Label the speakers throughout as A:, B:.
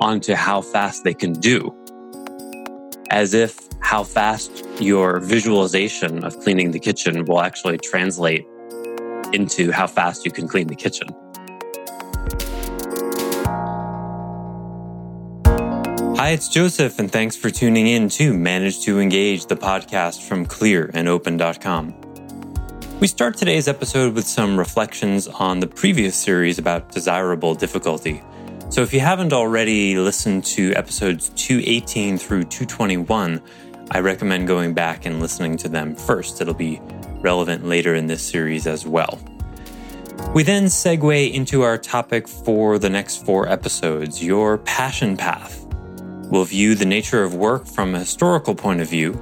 A: onto how fast they can do, as if how fast your visualization of cleaning the kitchen will actually translate into how fast you can clean the kitchen. Hi, it's Joseph, and thanks for tuning in to Manage to Engage, the podcast from clearandopen.com. We start today's episode with some reflections on the previous series about desirable difficulty. So if you haven't already listened to episodes 218 through 221, I recommend going back and listening to them first. It'll be relevant later in this series as well. We then segue into our topic for the next four episodes your passion path. We'll view the nature of work from a historical point of view,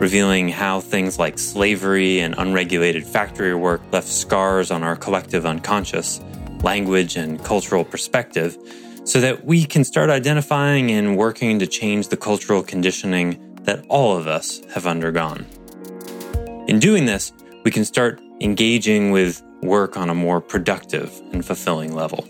A: revealing how things like slavery and unregulated factory work left scars on our collective unconscious, language, and cultural perspective, so that we can start identifying and working to change the cultural conditioning that all of us have undergone. In doing this, we can start engaging with work on a more productive and fulfilling level.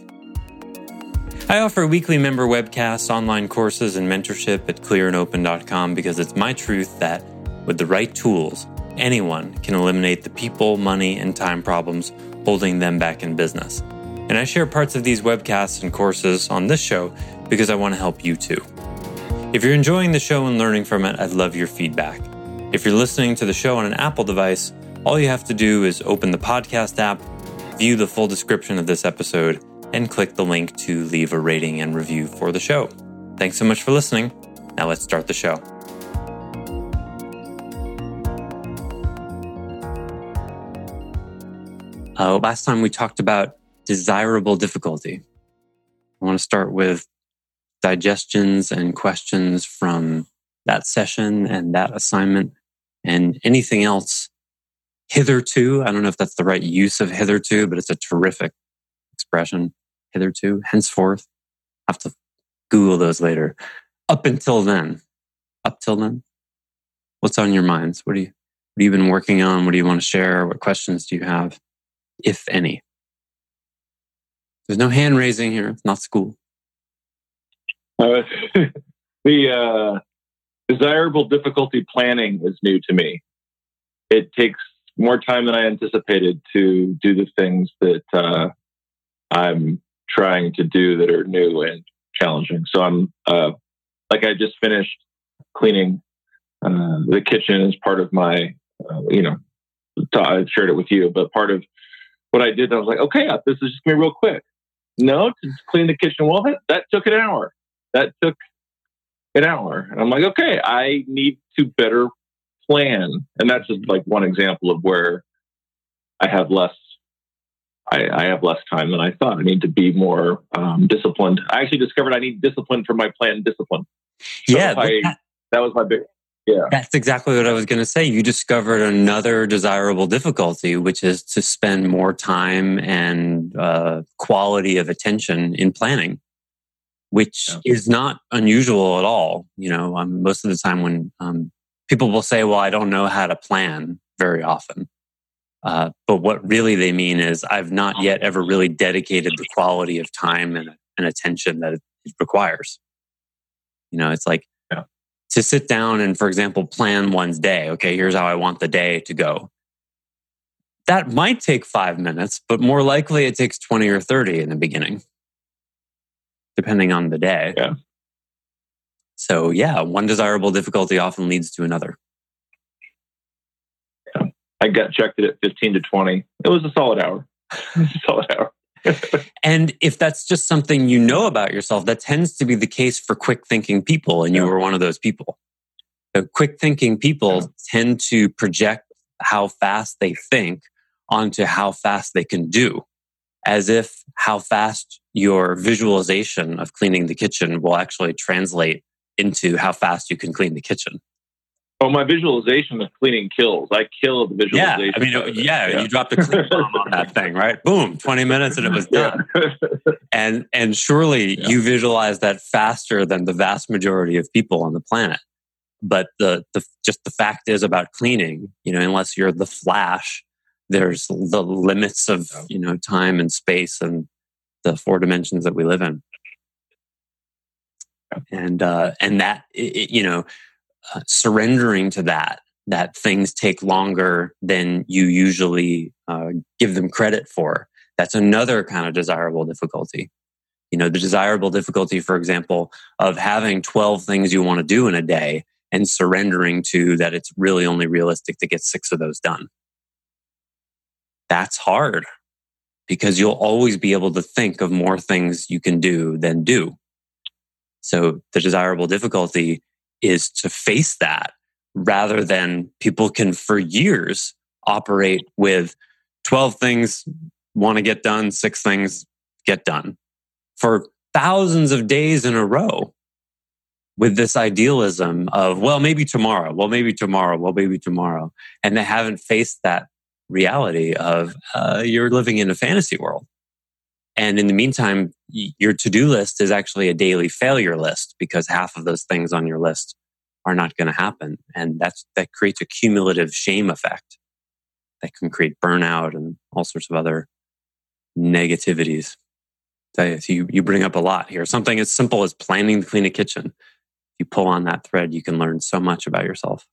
A: I offer weekly member webcasts, online courses, and mentorship at clearandopen.com because it's my truth that with the right tools, anyone can eliminate the people, money, and time problems holding them back in business. And I share parts of these webcasts and courses on this show because I want to help you too. If you're enjoying the show and learning from it, I'd love your feedback. If you're listening to the show on an Apple device, all you have to do is open the podcast app, view the full description of this episode, and click the link to leave a rating and review for the show. Thanks so much for listening. Now let's start the show. Uh, last time we talked about desirable difficulty. I want to start with digestions and questions from that session and that assignment and anything else hitherto. I don't know if that's the right use of hitherto, but it's a terrific expression hitherto, henceforth. I have to Google those later. Up until then, up till then, what's on your minds? What do you, what have you been working on? What do you want to share? What questions do you have, if any? There's no hand raising here. It's not school.
B: Uh, the uh, desirable difficulty planning is new to me. It takes more time than I anticipated to do the things that uh, I'm trying to do that are new and challenging. So I'm uh, like I just finished cleaning uh, the kitchen as part of my, uh, you know, I shared it with you, but part of what I did, I was like, okay, this is just gonna be real quick. No, to clean the kitchen wall, that, took an hour. That took an hour. And I'm like, okay, I need to better plan. And that's just like one example of where I have less I, I, have less time than I thought. I need to be more um, disciplined. I actually discovered I need discipline for my plan discipline.
A: So yeah,
B: I, that, that was my big. Yeah,
A: that's exactly what I was going to say. You discovered another desirable difficulty, which is to spend more time and uh, quality of attention in planning, which yeah. is not unusual at all. You know, um, most of the time when um, people will say, "Well, I don't know how to plan," very often uh, but what really they mean is, I've not yet ever really dedicated the quality of time and, and attention that it requires. You know, it's like. To sit down and, for example, plan one's day. Okay, here's how I want the day to go. That might take five minutes, but more likely it takes 20 or 30 in the beginning, depending on the day.
B: Yeah.
A: So, yeah, one desirable difficulty often leads to another.
B: I got checked it at 15 to 20. It was a solid hour. solid hour.
A: and if that's just something you know about yourself, that tends to be the case for quick thinking people. And you were one of those people. The quick thinking people yeah. tend to project how fast they think onto how fast they can do, as if how fast your visualization of cleaning the kitchen will actually translate into how fast you can clean the kitchen.
B: Oh, my visualization of cleaning kills. I kill the visualization.
A: Yeah, I mean, yeah, yeah, you dropped a clean bomb on that thing, right? Boom, twenty minutes and it was done. Yeah. and and surely yeah. you visualize that faster than the vast majority of people on the planet. But the the just the fact is about cleaning, you know, unless you're the Flash, there's the limits of you know time and space and the four dimensions that we live in and uh, and that it, you know uh, surrendering to that that things take longer than you usually uh, give them credit for. That's another kind of desirable difficulty. You know the desirable difficulty for example of having 12 things you want to do in a day and surrendering to that it's really only realistic to get six of those done. That's hard because you'll always be able to think of more things you can do than do. So the desirable difficulty is to face that rather than people can for years operate with 12 things want to get done, six things get done for thousands of days in a row with this idealism of, well, maybe tomorrow, well, maybe tomorrow, well, maybe tomorrow. And they haven't faced that reality of uh, you're living in a fantasy world. And in the meantime, your to do list is actually a daily failure list because half of those things on your list are not going to happen. And that's, that creates a cumulative shame effect that can create burnout and all sorts of other negativities. So you, you bring up a lot here. Something as simple as planning to clean a kitchen. If you pull on that thread, you can learn so much about yourself.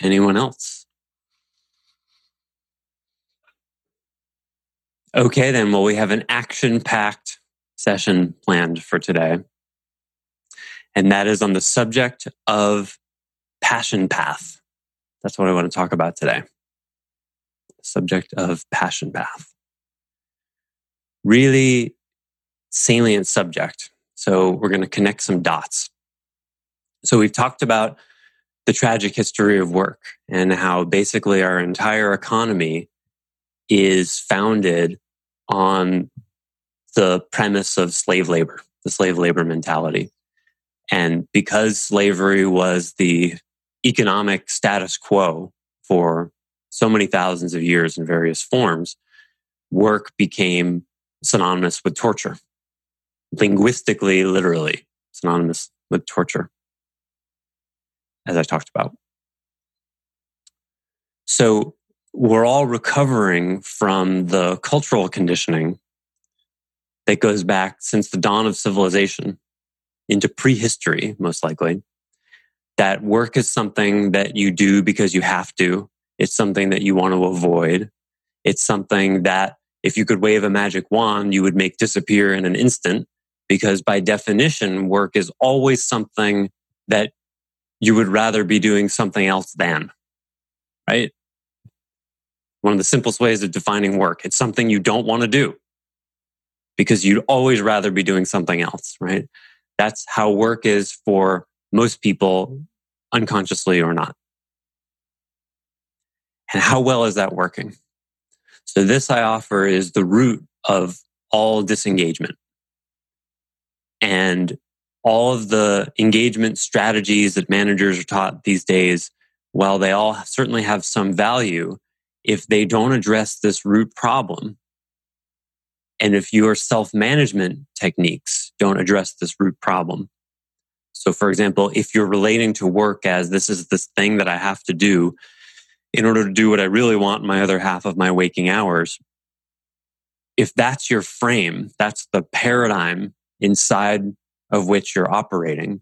A: Anyone else? Okay, then. Well, we have an action packed session planned for today. And that is on the subject of passion path. That's what I want to talk about today. subject of passion path. Really salient subject. So we're going to connect some dots. So we've talked about the tragic history of work and how basically our entire economy is founded on the premise of slave labor, the slave labor mentality. And because slavery was the economic status quo for so many thousands of years in various forms, work became synonymous with torture. Linguistically, literally synonymous with torture, as I talked about. So we're all recovering from the cultural conditioning that goes back since the dawn of civilization into prehistory, most likely. That work is something that you do because you have to. It's something that you want to avoid. It's something that if you could wave a magic wand, you would make disappear in an instant because by definition, work is always something that you would rather be doing something else than, right? One of the simplest ways of defining work. It's something you don't want to do because you'd always rather be doing something else, right? That's how work is for most people, unconsciously or not. And how well is that working? So this I offer is the root of all disengagement. And all of the engagement strategies that managers are taught these days, while they all certainly have some value, if they don't address this root problem, and if your self management techniques don't address this root problem. So, for example, if you're relating to work as this is this thing that I have to do in order to do what I really want in my other half of my waking hours, if that's your frame, that's the paradigm inside of which you're operating,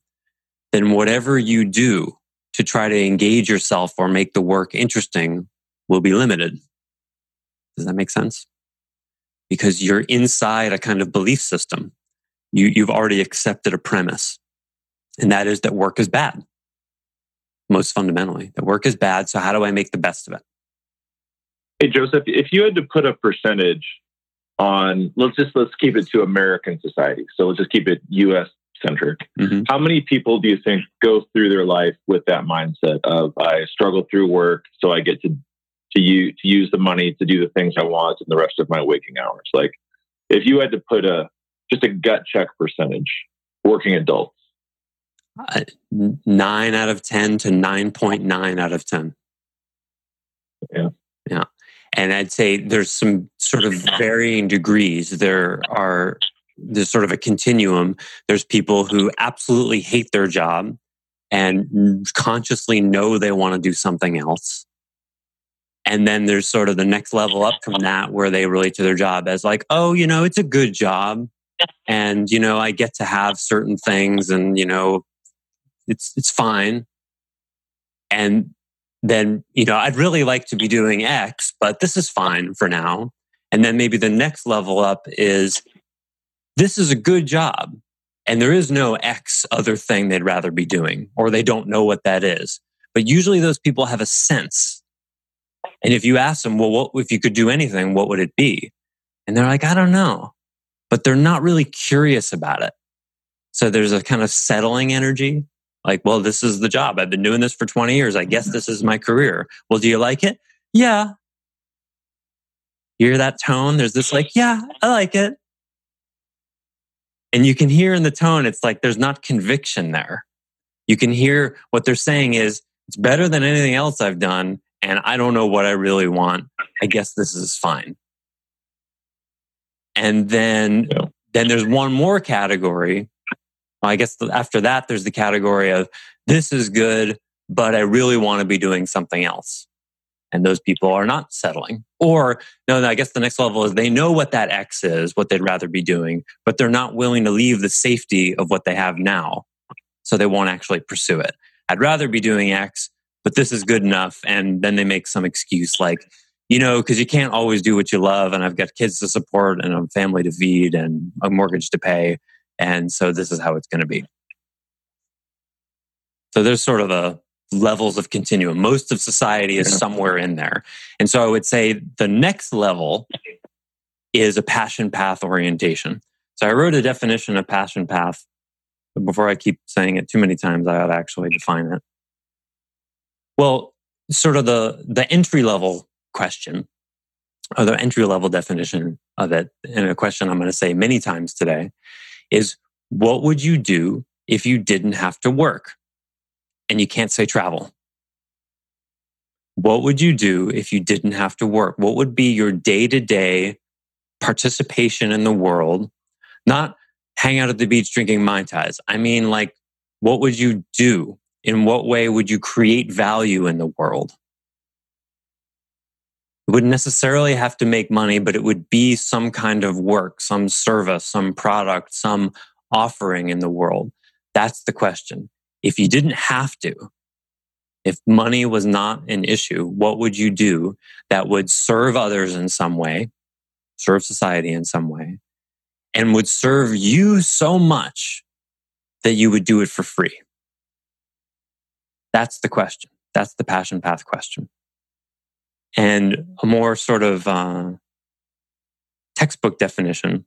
A: then whatever you do to try to engage yourself or make the work interesting will be limited. Does that make sense? Because you're inside a kind of belief system. You, you've already accepted a premise, and that is that work is bad. Most fundamentally, that work is bad. So, how do I make the best of it?
B: Hey, Joseph, if you had to put a percentage on, let's just let's keep it to American society. So let's just keep it U.S. centric. Mm-hmm. How many people do you think go through their life with that mindset of I struggle through work, so I get to to you to use the money to do the things I want in the rest of my waking hours. Like if you had to put a just a gut check percentage, working adults.
A: Uh, nine out of 10 to 9.9 out of 10.
B: Yeah.
A: Yeah. And I'd say there's some sort of varying degrees. There are, there's sort of a continuum. There's people who absolutely hate their job and consciously know they want to do something else. And then there's sort of the next level up from that where they relate to their job as like, oh, you know, it's a good job. And, you know, I get to have certain things and, you know, it's, it's fine. And then, you know, I'd really like to be doing X, but this is fine for now. And then maybe the next level up is this is a good job and there is no X other thing they'd rather be doing, or they don't know what that is. But usually those people have a sense. And if you ask them, well, what, if you could do anything, what would it be? And they're like, I don't know, but they're not really curious about it. So there's a kind of settling energy. Like, well, this is the job. I've been doing this for 20 years. I guess this is my career. Well, do you like it? Yeah. You hear that tone? There's this like, yeah, I like it. And you can hear in the tone, it's like there's not conviction there. You can hear what they're saying is, it's better than anything else I've done. And I don't know what I really want. I guess this is fine. And then, yeah. then there's one more category. I guess after that, there's the category of this is good, but I really want to be doing something else and those people are not settling. Or, no, I guess the next level is they know what that X is, what they'd rather be doing, but they're not willing to leave the safety of what they have now. So they won't actually pursue it. I'd rather be doing X, but this is good enough. And then they make some excuse like, you know, because you can't always do what you love. And I've got kids to support and a family to feed and a mortgage to pay. And so this is how it's going to be. So there's sort of a levels of continuum. Most of society is somewhere in there. And so I would say the next level is a passion path orientation. So I wrote a definition of passion path. But before I keep saying it too many times, I ought to actually define it. Well, sort of the, the entry level question or the entry level definition of it, and a question I'm going to say many times today is what would you do if you didn't have to work? and you can't say travel. What would you do if you didn't have to work? What would be your day to day participation in the world? Not hang out at the beach drinking Mai Tais. I mean, like, what would you do? In what way would you create value in the world? It wouldn't necessarily have to make money, but it would be some kind of work, some service, some product, some offering in the world. That's the question. If you didn't have to, if money was not an issue, what would you do that would serve others in some way, serve society in some way, and would serve you so much that you would do it for free? That's the question. That's the passion path question. And a more sort of uh, textbook definition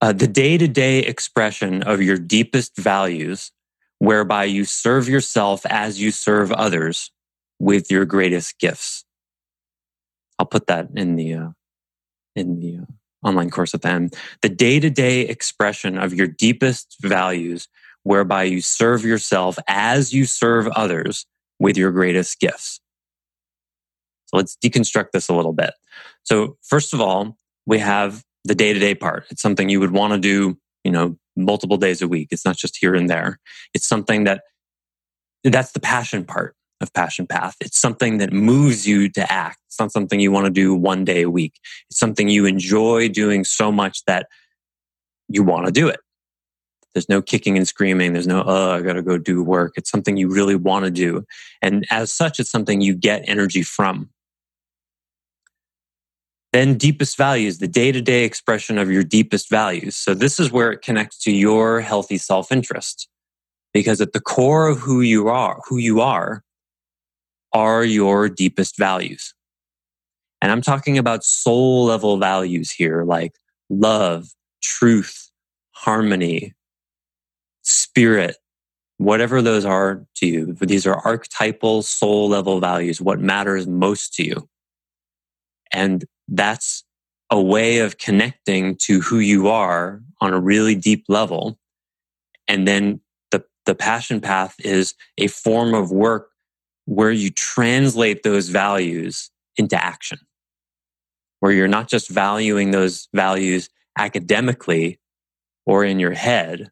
A: uh, the day to day expression of your deepest values, whereby you serve yourself as you serve others with your greatest gifts. I'll put that in the, uh, in the uh, online course at the end. The day to day expression of your deepest values, whereby you serve yourself as you serve others with your greatest gifts. So let's deconstruct this a little bit. So first of all, we have the day to day part. It's something you would want to do, you know, multiple days a week. It's not just here and there. It's something that that's the passion part of Passion Path. It's something that moves you to act. It's not something you want to do one day a week. It's something you enjoy doing so much that you want to do it. There's no kicking and screaming. There's no, oh, I got to go do work. It's something you really want to do. And as such, it's something you get energy from. Then deepest values, the day to day expression of your deepest values. So this is where it connects to your healthy self interest. Because at the core of who you are, who you are, are your deepest values. And I'm talking about soul level values here, like love, truth, harmony, spirit, whatever those are to you. These are archetypal soul level values, what matters most to you. And that's a way of connecting to who you are on a really deep level. And then the, the passion path is a form of work where you translate those values into action, where you're not just valuing those values academically or in your head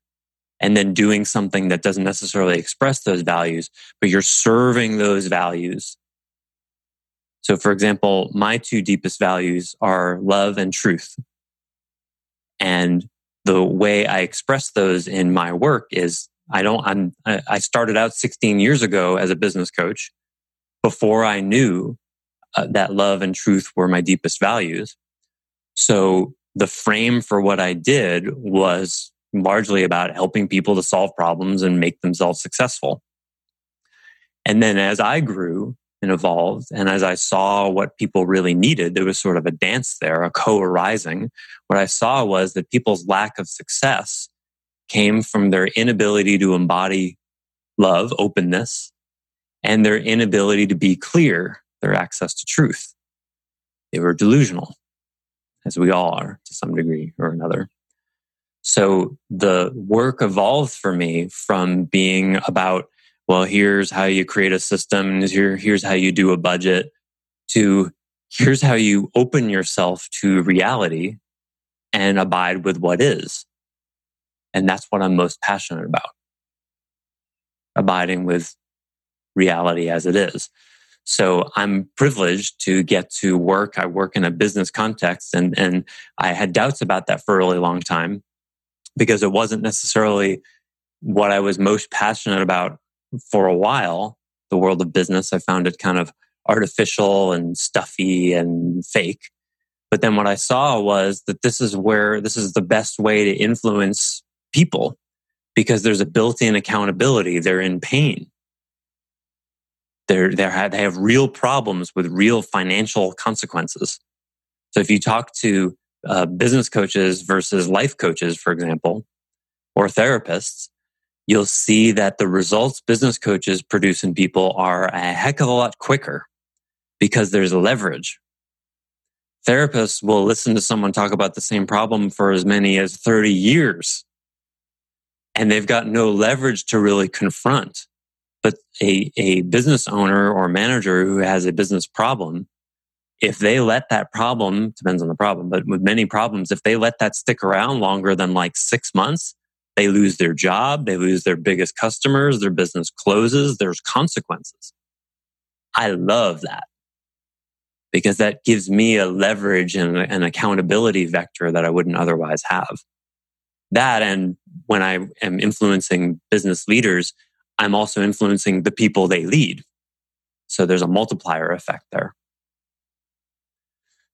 A: and then doing something that doesn't necessarily express those values, but you're serving those values. So, for example, my two deepest values are love and truth. And the way I express those in my work is I don't, I'm, I started out 16 years ago as a business coach before I knew uh, that love and truth were my deepest values. So the frame for what I did was largely about helping people to solve problems and make themselves successful. And then as I grew and evolved, and as I saw what people really needed, there was sort of a dance there, a co arising. What I saw was that people's lack of success came from their inability to embody love, openness, and their inability to be clear, their access to truth. They were delusional as we all are to some degree or another. So the work evolved for me from being about, well, here's how you create a system, here, here's how you do a budget, to here's how you open yourself to reality and abide with what is. And that's what I'm most passionate about. Abiding with reality as it is. So I'm privileged to get to work. I work in a business context and, and I had doubts about that for a really long time because it wasn't necessarily what I was most passionate about for a while. The world of business, I found it kind of artificial and stuffy and fake. But then what I saw was that this is where this is the best way to influence people because there's a built in accountability. They're in pain they're, they're, they have real problems with real financial consequences. So if you talk to uh, business coaches versus life coaches, for example, or therapists, you'll see that the results business coaches produce in people are a heck of a lot quicker because there's leverage. Therapists will listen to someone talk about the same problem for as many as 30 years. And they've got no leverage to really confront. But a, a business owner or manager who has a business problem, if they let that problem, depends on the problem, but with many problems, if they let that stick around longer than like six months, they lose their job, they lose their biggest customers, their business closes, there's consequences. I love that because that gives me a leverage and an accountability vector that I wouldn't otherwise have. That and when I am influencing business leaders, I'm also influencing the people they lead. So there's a multiplier effect there.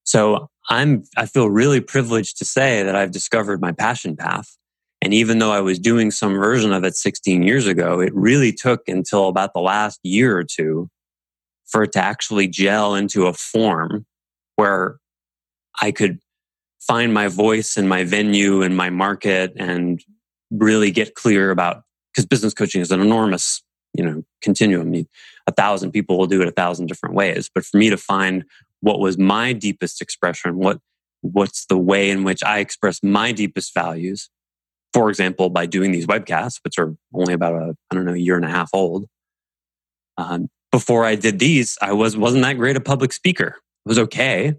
A: So I'm, I feel really privileged to say that I've discovered my passion path. And even though I was doing some version of it 16 years ago, it really took until about the last year or two for it to actually gel into a form where I could find my voice and my venue and my market and really get clear about because business coaching is an enormous, you know, continuum. A thousand people will do it a thousand different ways. But for me to find what was my deepest expression, what what's the way in which I express my deepest values, for example, by doing these webcasts, which are only about a I don't know year and a half old. Um, before I did these, I was wasn't that great a public speaker. It was okay,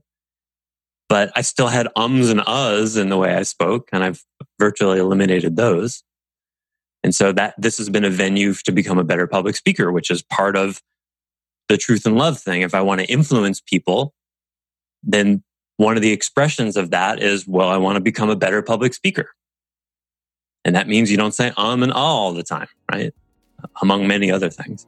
A: but I still had ums and uhs in the way I spoke, and I've virtually eliminated those. And so that this has been a venue to become a better public speaker, which is part of the truth and love thing. If I want to influence people, then one of the expressions of that is, well, I want to become a better public speaker. And that means you don't say um and all all the time, right? Among many other things.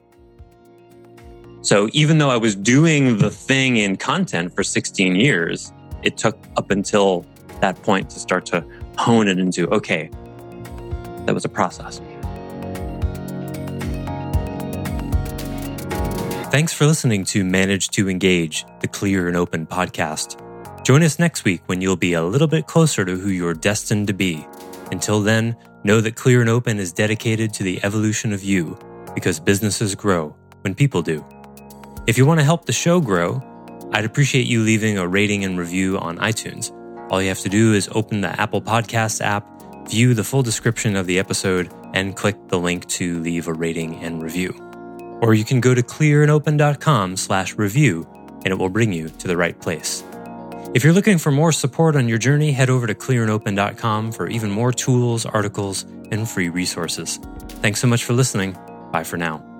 A: So even though I was doing the thing in content for 16 years, it took up until that point to start to hone it into, okay, that was a process.
C: Thanks for listening to Manage to Engage, the Clear and Open podcast. Join us next week when you'll be a little bit closer to who you're destined to be. Until then, know that Clear and Open is dedicated to the evolution of you because businesses grow when people do. If you want to help the show grow, I'd appreciate you leaving a rating and review on iTunes.
A: All you have to do is open the Apple Podcasts app, view the full description of the episode, and click the link to leave a rating and review. Or you can go to clearandopen.com slash review and it will bring you to the right place. If you're looking for more support on your journey, head over to clearandopen.com for even more tools, articles, and free resources. Thanks so much for listening. Bye for now.